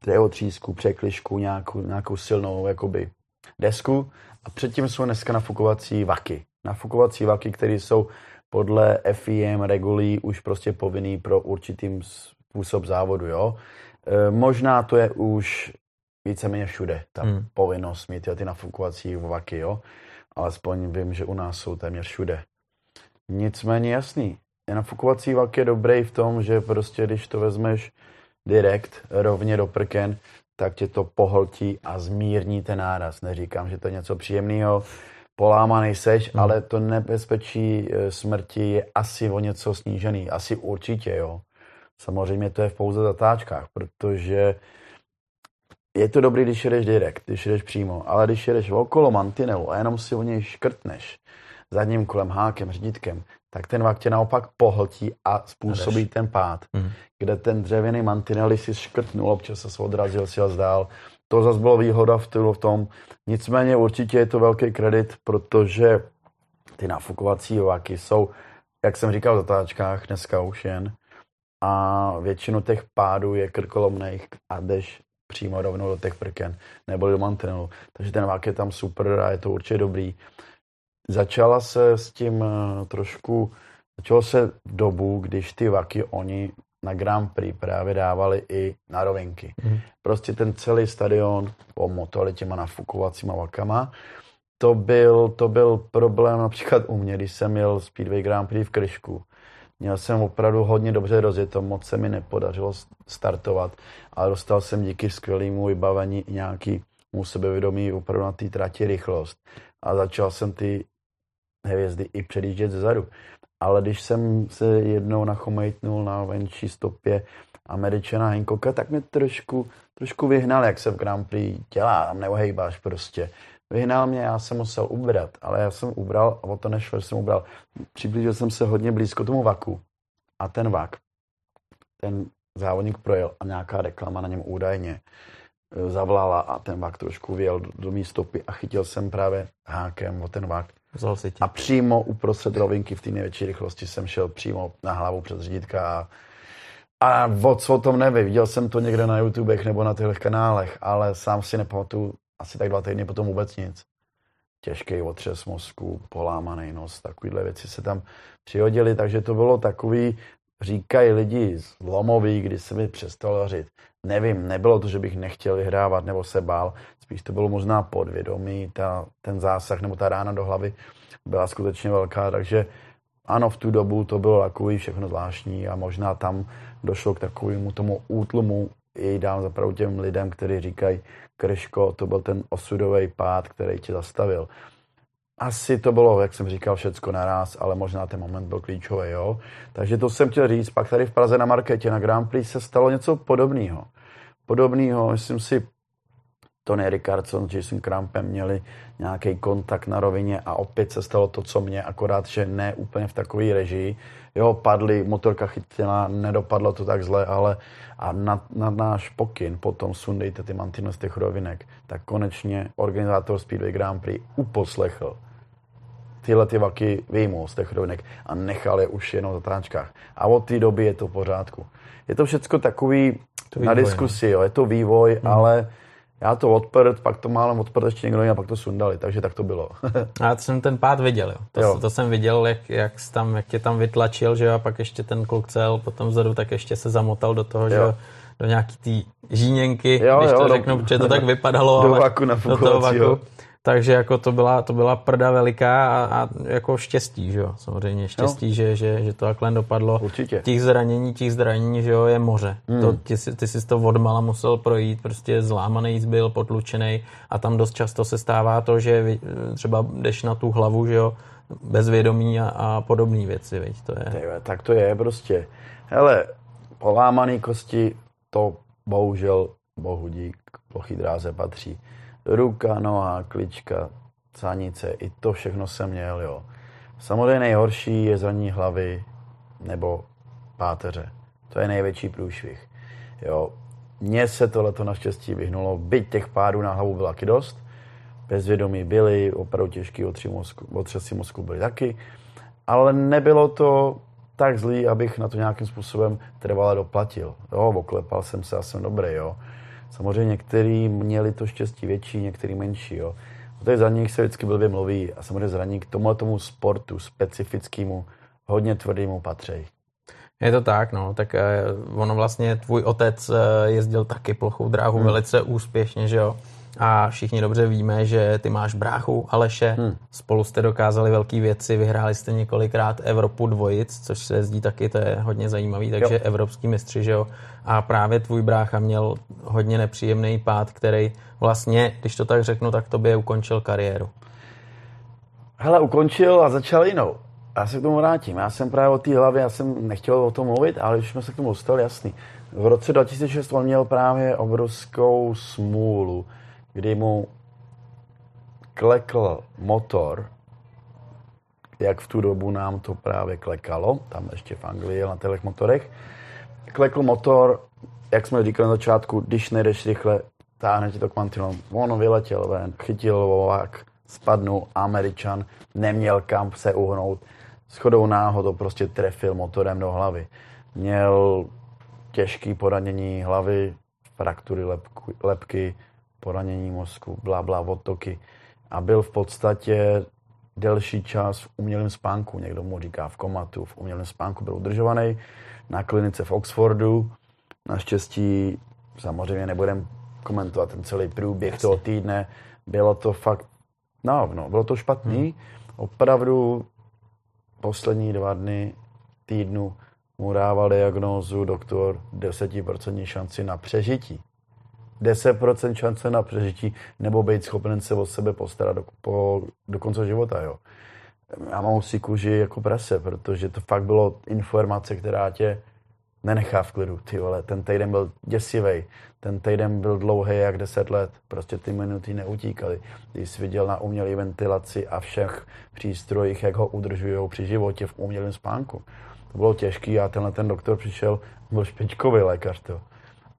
drevotřísku, překlišku, nějakou, nějakou silnou jakoby desku a předtím jsou dneska nafukovací vaky. Nafukovací vaky, které jsou podle FIM regulí už prostě povinný pro určitým způsob závodu, jo. E, možná to je už víceméně všude, ta hmm. povinnost mít ty nafukovací vaky, jo. Alespoň vím, že u nás jsou téměř všude. Nicméně jasný, nafukovací vak je dobrý v tom, že prostě když to vezmeš direkt rovně do prken, tak tě to pohltí a zmírní ten náraz. Neříkám, že to je něco příjemného, polámaný seš, hmm. ale to nebezpečí e, smrti je asi o něco snížený. Asi určitě, jo. Samozřejmě to je v pouze zatáčkách, protože je to dobrý, když jedeš direkt, když jedeš přímo, ale když jedeš okolo mantinelu a jenom si o něj škrtneš zadním kolem, hákem, řídítkem, tak ten vak tě naopak pohltí a způsobí ten pád. Mm. Kde ten dřevěný mantinel, si škrtnul, občas se odrazil, si zdál. To zase bylo výhoda v, v tom. Nicméně určitě je to velký kredit, protože ty nafukovací vaky jsou, jak jsem říkal v zatáčkách, dneska už jen. A většinu těch pádů je krkolomných a jdeš přímo rovnou do těch prken nebo do mantinelu. Takže ten vák je tam super a je to určitě dobrý. Začala se s tím eh, trošku, začalo se v dobu, když ty vaky oni na Grand Prix právě dávali i na rovinky. Mm. Prostě ten celý stadion pomotali těma nafukovacíma vakama. To byl, to byl problém například u mě, když jsem měl Speedway Grand Prix v Kryšku. Měl jsem opravdu hodně dobře rozjeto, moc se mi nepodařilo startovat, ale dostal jsem díky skvělému vybavení nějaký mu sebevědomí opravdu na té trati rychlost. A začal jsem ty hvězdy i předjíždět zezadu. Ale když jsem se jednou nachomejtnul na venčí stopě Američana Hancocka, tak mě trošku, trošku vyhnal, jak se v Grand Prix dělá, tam neohejbáš prostě. Vyhnal mě, já jsem musel ubrat, ale já jsem ubral a o to nešlo, jsem ubral. Přiblížil jsem se hodně blízko tomu vaku a ten vak, ten závodník projel a nějaká reklama na něm údajně e, zavolala a ten vak trošku vyjel do, do mý stopy a chytil jsem právě hákem o ten vak Vzal si tě. A přímo uprostřed rovinky v té největší rychlosti jsem šel přímo na hlavu přes řídítka a, a o tom nevím. Viděl jsem to někde na YouTubech nebo na těchto kanálech, ale sám si nepamatuju asi tak dva týdny potom vůbec nic. Těžký otřes mozku, polámaný nos, takovéhle věci se tam přihodily, takže to bylo takový, říkají lidi zlomový, kdy se mi přestalo vařit. Nevím, nebylo to, že bych nechtěl vyhrávat nebo se bál, spíš to bylo možná podvědomí, ta, ten zásah nebo ta rána do hlavy byla skutečně velká, takže ano, v tu dobu to bylo takový všechno zvláštní a možná tam došlo k takovému tomu útlumu i dám zapravdu těm lidem, kteří říkají, Krško, to byl ten osudový pád, který tě zastavil. Asi to bylo, jak jsem říkal, všecko naraz, ale možná ten moment byl klíčový, jo. Takže to jsem chtěl říct. Pak tady v Praze na Marketě na Grand Prix se stalo něco podobného. Podobného, myslím si, Tony Rickardson Jason Crampem měli nějaký kontakt na rovině a opět se stalo to, co mě, akorát, že ne úplně v takové režii. Jo, padly, motorka chytila, nedopadlo to tak zle, ale a na, na náš pokyn potom sundejte ty mantiny z těch rovinek, tak konečně organizátor Speedway Grand Prix uposlechl tyhle ty vaky vyjmul z těch rovinek a nechal je už jenom v zatáčkách. A od té doby je to v pořádku. Je to všechno takový to vývoj, na diskusi, no. jo. je to vývoj, hmm. ale já to odprt, pak to málem odprt ještě někdo a pak to sundali, takže tak to bylo. já jsem ten pád viděl, jo. To, jo. to jsem viděl, jak, jak, tam, jak tě tam vytlačil, že jo, a pak ještě ten kluk cel potom vzadu, tak ještě se zamotal do toho, jo. že jo, do nějaký té žíněnky, jo, když jo, to do, řeknu, protože to tak vypadalo. Do vaku na do toho vaku. Takže jako to byla, to byla prda veliká a, a jako štěstí, že jo, samozřejmě štěstí, no. že, že, že to takhle dopadlo. Určitě. Těch zranění, těch zranění, že jo, je moře. Hmm. To, ty, ty jsi to odmala musel projít, prostě zlámaný byl, potlučený a tam dost často se stává to, že třeba jdeš na tu hlavu, že jo, bezvědomí a, a podobné věci, viď, to je. Tyve, tak to je prostě. Hele, polámaný kosti, to bohužel, bohu dík, plochý dráze patří. Ruka, noha, klička, cánice, i to všechno jsem měl, jo. Samozřejmě nejhorší je zranění hlavy nebo páteře. To je největší průšvih. Jo. Mně se tohleto naštěstí vyhnulo, byť těch pádů na hlavu byla taky dost. Bezvědomí byly, opravdu těžký otřesy mozku byly taky, ale nebylo to tak zlý, abych na to nějakým způsobem trvale doplatil. Jo, oklepal jsem se a jsem dobrý, jo. Samozřejmě někteří měli to štěstí větší, některý menší, jo. O těch zraněních se vždycky blbě mluví a samozřejmě zranění k tomu tomu sportu specifickému, hodně tvrdému patří. Je to tak, no, tak eh, ono vlastně, tvůj otec eh, jezdil taky plochou dráhu hmm. velice úspěšně, že jo? A všichni dobře víme, že ty máš bráchu Aleše, hmm. spolu jste dokázali velké věci, vyhráli jste několikrát Evropu dvojic, což se jezdí taky, to je hodně zajímavý, takže jo. evropský mistři, že jo. A právě tvůj brácha měl hodně nepříjemný pád, který vlastně, když to tak řeknu, tak tobě ukončil kariéru. Hele, ukončil a začal jinou. Já se k tomu vrátím. Já jsem právě o té hlavě, já jsem nechtěl o tom mluvit, ale když jsme se k tomu dostali, jasný. V roce 2006 on měl právě obrovskou smůlu kdy mu klekl motor, jak v tu dobu nám to právě klekalo, tam ještě v Anglii na těch motorech, klekl motor, jak jsme říkali na začátku, když nejdeš rychle, táhne ti to kvantilon. On vyletěl ven, chytil volák, spadnul, Američan, neměl kam se uhnout. Schodou náhodou prostě trefil motorem do hlavy. Měl těžký poranění hlavy, fraktury lepky, poranění mozku, bla, bla, odtoky. A byl v podstatě delší čas v umělém spánku. Někdo mu říká v komatu, v umělém spánku byl udržovaný na klinice v Oxfordu. Naštěstí samozřejmě nebudem komentovat ten celý průběh Jasně. toho týdne. Bylo to fakt, no, no bylo to špatný. Hmm. Opravdu poslední dva dny týdnu mu dával diagnózu doktor 10% šanci na přežití. 10% šance na přežití nebo být schopen se o sebe postarat do, po, do konce života. Jo. Já mám si kůži jako prase, protože to fakt bylo informace, která tě nenechá v klidu. Ty vole, ten týden byl děsivý, ten týden byl dlouhý jak 10 let, prostě ty minuty neutíkaly. Když jsi viděl na umělé ventilaci a všech přístrojích, jak ho udržují při životě v umělém spánku. To bylo těžký a tenhle ten doktor přišel, byl špičkový lékař. To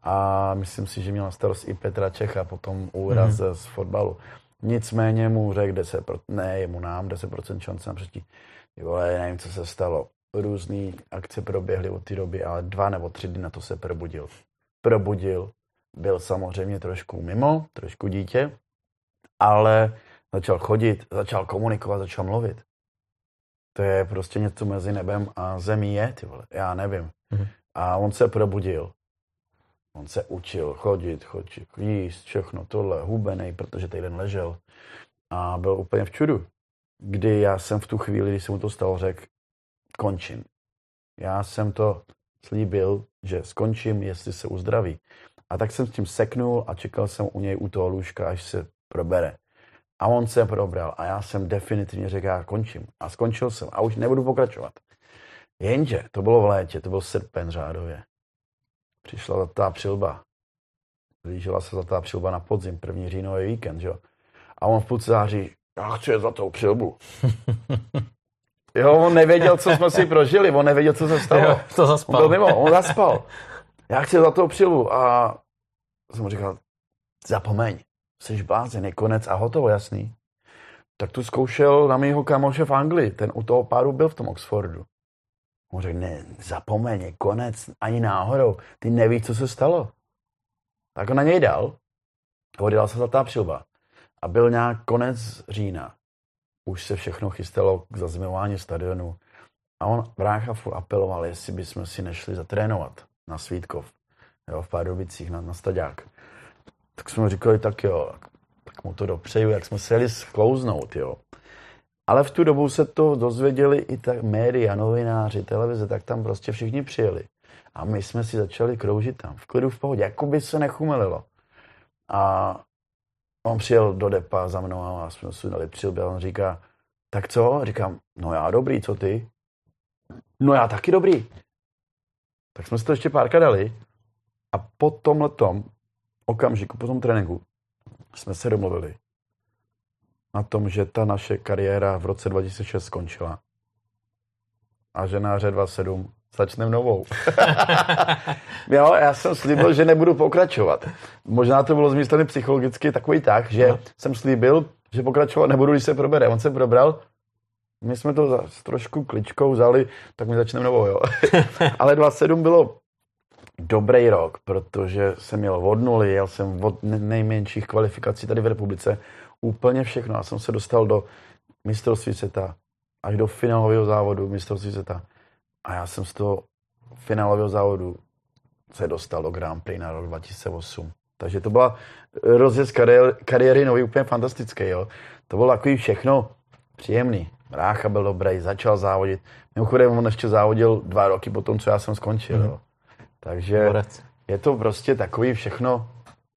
a myslím si, že měl na starost i Petra Čecha, potom úraz mm-hmm. z fotbalu. Nicméně mu řekl 10%, ne jemu nám, 10% šance na přetí. Vole, nevím, co se stalo. Různé akce proběhly od té doby, ale dva nebo tři dny na to se probudil. Probudil, byl samozřejmě trošku mimo, trošku dítě, ale začal chodit, začal komunikovat, začal mluvit. To je prostě něco mezi nebem a zemí je, ty vole, já nevím. Mm-hmm. A on se probudil On se učil chodit, chodit, jíst, všechno tohle, hubený, protože týden ležel. A byl úplně v čudu. Kdy já jsem v tu chvíli, když se mu to stalo, řekl, končím. Já jsem to slíbil, že skončím, jestli se uzdraví. A tak jsem s tím seknul a čekal jsem u něj u toho lůžka, až se probere. A on se probral a já jsem definitivně řekl, já končím. A skončil jsem a už nebudu pokračovat. Jenže to bylo v létě, to byl srpen řádově přišla zlatá přilba. Blížila se zlatá přilba na podzim, první říjnový víkend, že jo. A on v půlce září, já chci zlatou přilbu. jo, on nevěděl, co jsme si prožili, on nevěděl, co se stalo. Jo, to zaspal. On byl mimo, on zaspal. Já chci zlatou přilbu a jsem mu říkal, zapomeň, jsi blázen, je konec a hotovo, jasný. Tak tu zkoušel na mýho kamoše v Anglii, ten u toho páru byl v tom Oxfordu. On řekl, ne, zapomeň, konec, ani náhodou, ty nevíš, co se stalo. Tak ho na něj dal odjela se zlatá přilba. A byl nějak konec října. Už se všechno chystalo k zazmilování stadionu. A on brácha furt apeloval, jestli bychom si nešli zatrénovat na Svítkov, jo, v Pardubicích, na, na Staďák. Tak jsme říkali, tak jo, tak mu to dopřeju, jak jsme se jeli sklouznout, jo. Ale v tu dobu se to dozvěděli i tak média, novináři, televize, tak tam prostě všichni přijeli. A my jsme si začali kroužit tam, v klidu, v pohodě, jako by se nechumelilo. A on přijel do depa za mnou a jsme si dali přilby a on říká, tak co? Říkám, no já dobrý, co ty? No já taky dobrý. Tak jsme si to ještě párkrát dali a po tomhletom okamžiku, po tom tréninku, jsme se domluvili na tom, že ta naše kariéra v roce 2006 skončila a že na 27 začneme novou. jo, já jsem slíbil, že nebudu pokračovat. Možná to bylo z mé strany psychologicky takový tak, že no. jsem slíbil, že pokračovat nebudu, když se probere. On se probral, my jsme to s trošku kličkou vzali, tak my začneme novou, jo. Ale 27 bylo dobrý rok, protože jsem měl od nuly, jel jsem od nejmenších kvalifikací tady v republice, úplně všechno. Já jsem se dostal do mistrovství světa, až do finálového závodu mistrovství světa. A já jsem z toho finálového závodu se dostal do Grand Prix na rok 2008. Takže to byla rozjezd kariéry, kariéry nový, úplně fantastický. Jo. To bylo takový všechno příjemný. Brácha byl dobrý, začal závodit. Mimochodem on ještě závodil dva roky po tom, co já jsem skončil. Mm. Jo. Takže Borec. je to prostě takový všechno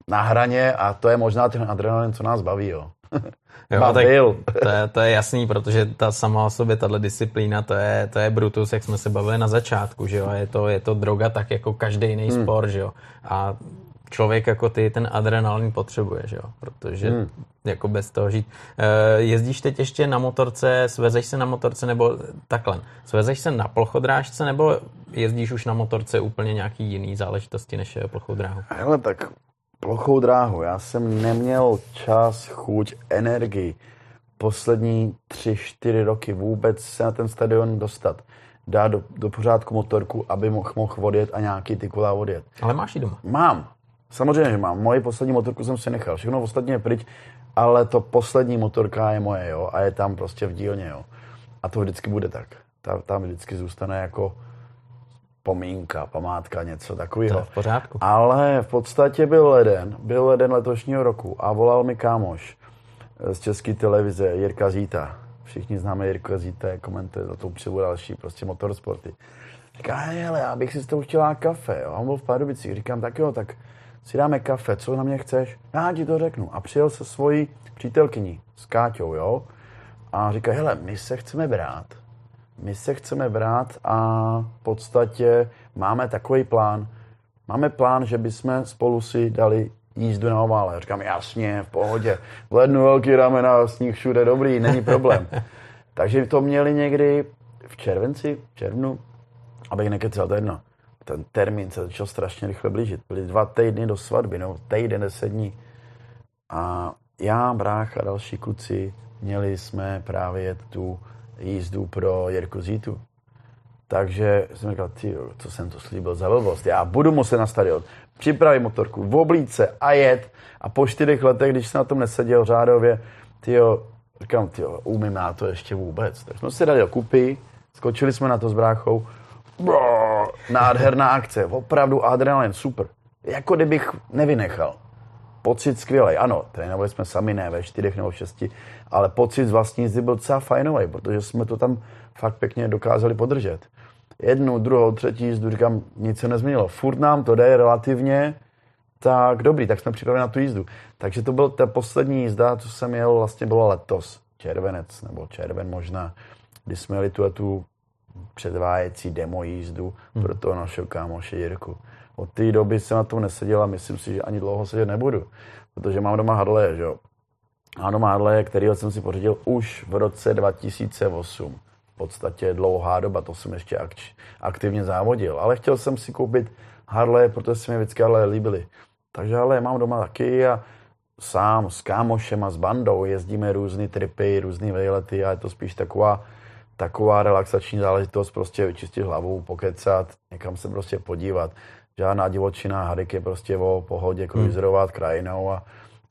na hraně a to je možná ten adrenalin, co nás baví. Jo. Jo, tak to, je, to je jasný, protože ta sama o sobě, tahle disciplína, to je, to je Brutus, jak jsme se bavili na začátku, že jo, je to, je to droga tak jako každý jiný hmm. sport, že jo, a člověk jako ty ten adrenalin potřebuje, že jo, protože hmm. jako bez toho žít. E, jezdíš teď ještě na motorce, svezeš se na motorce nebo takhle, svezeš se na plochodrážce nebo jezdíš už na motorce úplně nějaký jiný záležitosti než plochou dráhu? Ale tak plochou dráhu. Já jsem neměl čas, chuť, energii poslední tři, čtyři roky vůbec se na ten stadion dostat. Dát do, do pořádku motorku, aby mohl, mohl odjet a nějaký ty kola odjet. Ale máš ji doma? Mám. Samozřejmě, že mám. Moji poslední motorku jsem si nechal. Všechno ostatně je pryč, ale to poslední motorka je moje, jo, a je tam prostě v dílně, jo. A to vždycky bude tak. Ta, tam vždycky zůstane jako pomínka, památka, něco takového. v pořádku. Ale v podstatě byl leden, byl leden letošního roku a volal mi kámoš z české televize Jirka Zíta. Všichni známe Jirka Zíta, komentuje za to přebu další prostě motorsporty. Říká, hele, já bych si s tou chtěla kafe. Jo. A on byl v Pardubicích. Říkám, tak jo, tak si dáme kafe, co na mě chceš? Já ti to řeknu. A přijel se svojí přítelkyní s Káťou, jo. A říká, hele, my se chceme brát my se chceme brát a v podstatě máme takový plán. Máme plán, že bychom spolu si dali jízdu na ovále. Říkám, jasně, v pohodě. V lednu velký ramena, sníh všude dobrý, není problém. Takže to měli někdy v červenci, v červnu, abych nekecal, to jedno. Ten termín se začal strašně rychle blížit. Byly dva týdny do svatby, no týden, deset dní. A já, brácha a další kluci měli jsme právě tu jízdu pro Jirku Zítu. Takže jsem říkal, ty, co jsem to slíbil za blbost. Já budu muset na stadion, připravit motorku, v oblíce a jet. A po čtyřech letech, když jsem na tom neseděl řádově, tyjo, říkám, tyjo, umím já to ještě vůbec. Tak jsme si dali do kupy, skočili jsme na to s bráchou. Brrr, nádherná akce, opravdu adrenalin, super. Jako kdybych nevynechal pocit skvělý. Ano, trénovali jsme sami, ne ve čtyřech nebo šesti, ale pocit z vlastní jízdy byl docela fajnový, protože jsme to tam fakt pěkně dokázali podržet. Jednu, druhou, třetí jízdu, říkám, nic se nezměnilo. Furt nám to jde relativně, tak dobrý, tak jsme připraveni na tu jízdu. Takže to byl ta poslední jízda, co jsem jel, vlastně bylo letos, červenec, nebo červen možná, kdy jsme jeli tu, tu předvájecí demo jízdu hmm. pro toho našeho kámoše Jirku. Od té doby jsem na tom neseděl a myslím si, že ani dlouho sedět nebudu, protože mám doma Harley, že jo. Mám doma Harley, kterýho jsem si pořídil už v roce 2008. V podstatě dlouhá doba, to jsem ještě akč, aktivně závodil, ale chtěl jsem si koupit Harley, protože se mi vždycky Harley líbily. Takže Harley mám doma taky a sám s kámošem a s bandou jezdíme různé tripy, různé vejlety a je to spíš taková, taková relaxační záležitost, prostě vyčistit hlavu, pokecat, někam se prostě podívat žádná divočina, Hadik je prostě o pohodě, kruizerovat hmm. krajinou a,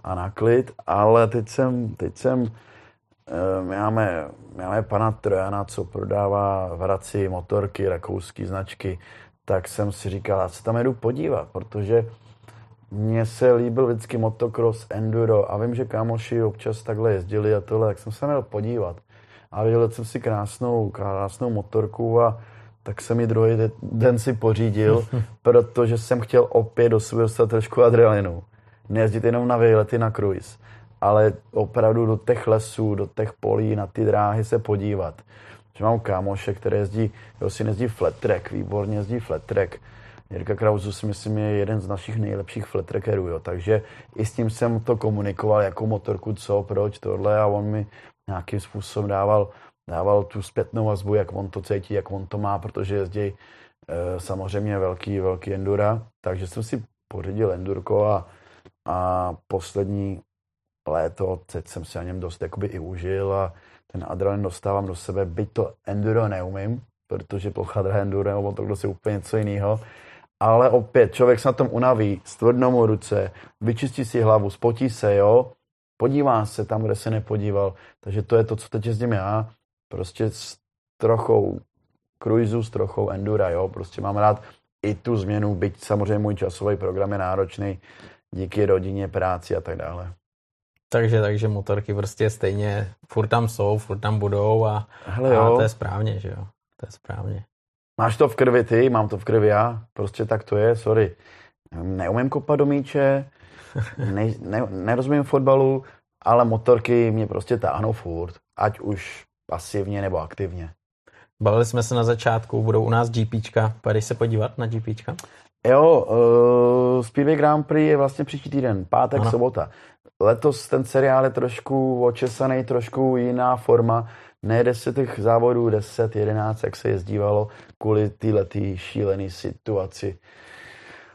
a na klid, ale teď jsem, teď jsem my máme, máme pana Trojana, co prodává v Hradci motorky, rakouské značky, tak jsem si říkal, já se tam jdu podívat, protože mně se líbil vždycky motocross, enduro a vím, že kámoši občas takhle jezdili a tohle, tak jsem se měl podívat. A viděl jsem si krásnou, krásnou motorku a tak jsem ji druhý den si pořídil, protože jsem chtěl opět do svého dostat trošku adrenalinu. Nejezdit jenom na výlety na cruise, ale opravdu do těch lesů, do těch polí, na ty dráhy se podívat. Že mám kámoše, který jezdí, jo, si jezdí flat track, výborně jezdí flat track, Jirka Krauzu si myslím je jeden z našich nejlepších flatrackerů, jo. takže i s tím jsem to komunikoval, jako motorku, co, proč, tohle a on mi nějakým způsobem dával, dával tu zpětnou vazbu, jak on to cítí, jak on to má, protože jezdí e, samozřejmě velký, velký endura, takže jsem si pořídil endurko a, a poslední léto teď jsem si na něm dost jakoby i užil a ten adrenalin dostávám do sebe, byť to enduro neumím, protože plocha enduro nebo to si úplně něco jiného, ale opět člověk se na tom unaví, stvrdnou mu ruce, vyčistí si hlavu, spotí se, jo, podívá se tam, kde se nepodíval, takže to je to, co teď jezdím já, prostě s trochou cruisu, s trochou endura, jo, prostě mám rád i tu změnu, byť samozřejmě můj časový program je náročný díky rodině, práci a tak dále. Takže, takže motorky prostě stejně furt tam jsou, furt tam budou a, Hele, jo. a to je správně, že jo, to je správně. Máš to v krvi ty, mám to v krvi já, prostě tak to je, sorry. Neumím kopat do míče, ne, ne, nerozumím fotbalu, ale motorky mě prostě táhnou furt, ať už pasivně nebo aktivně. Bavili jsme se na začátku, budou u nás GPčka, pojedeš se podívat na GPčka? Jo, uh, Speedway Grand Prix je vlastně příští týden, pátek, ano. sobota. Letos ten seriál je trošku očesaný, trošku jiná forma. Nejde se těch závodů 10, 11, jak se jezdívalo, kvůli této šílené situaci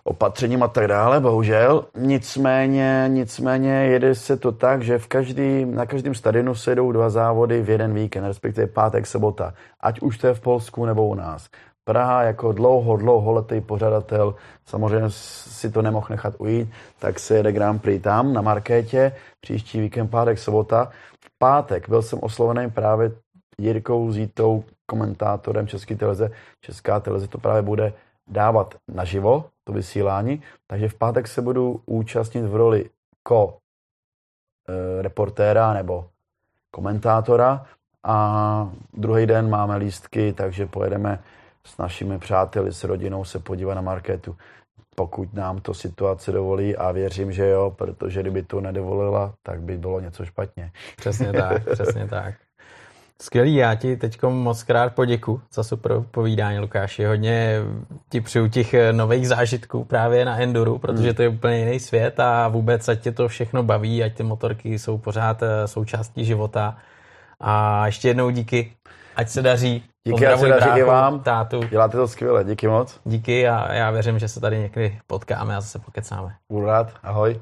opatřením a tak dále, bohužel. Nicméně, nicméně jede se to tak, že v každý, na každém stadionu se jdou dva závody v jeden víkend, respektive pátek, sobota. Ať už to je v Polsku nebo u nás. Praha jako dlouho, dlouholetý pořadatel samozřejmě si to nemohl nechat ujít, tak se jede Grand Prix tam na Markétě, příští víkend pátek, sobota. V pátek byl jsem oslovený právě Jirkou Zítou, komentátorem České televize. Česká televize to právě bude dávat naživo, to vysílání, takže v pátek se budu účastnit v roli ko e, reportéra nebo komentátora a druhý den máme lístky, takže pojedeme s našimi přáteli, s rodinou se podívat na marketu, pokud nám to situace dovolí a věřím, že jo, protože kdyby to nedovolila, tak by bylo něco špatně. Přesně tak, přesně tak. Skvělý, já ti teď moc krát poděku za super povídání, Lukáši. Hodně ti přeju těch nových zážitků právě na Enduru, protože to je úplně jiný svět a vůbec ať tě to všechno baví, ať ty motorky jsou pořád eh, součástí života. A ještě jednou díky, ať se daří. Díky, ať se daří bráchu, i vám. Tátu. Děláte to skvěle, díky moc. Díky a já věřím, že se tady někdy potkáme a zase pokecáme. Budu rád, ahoj.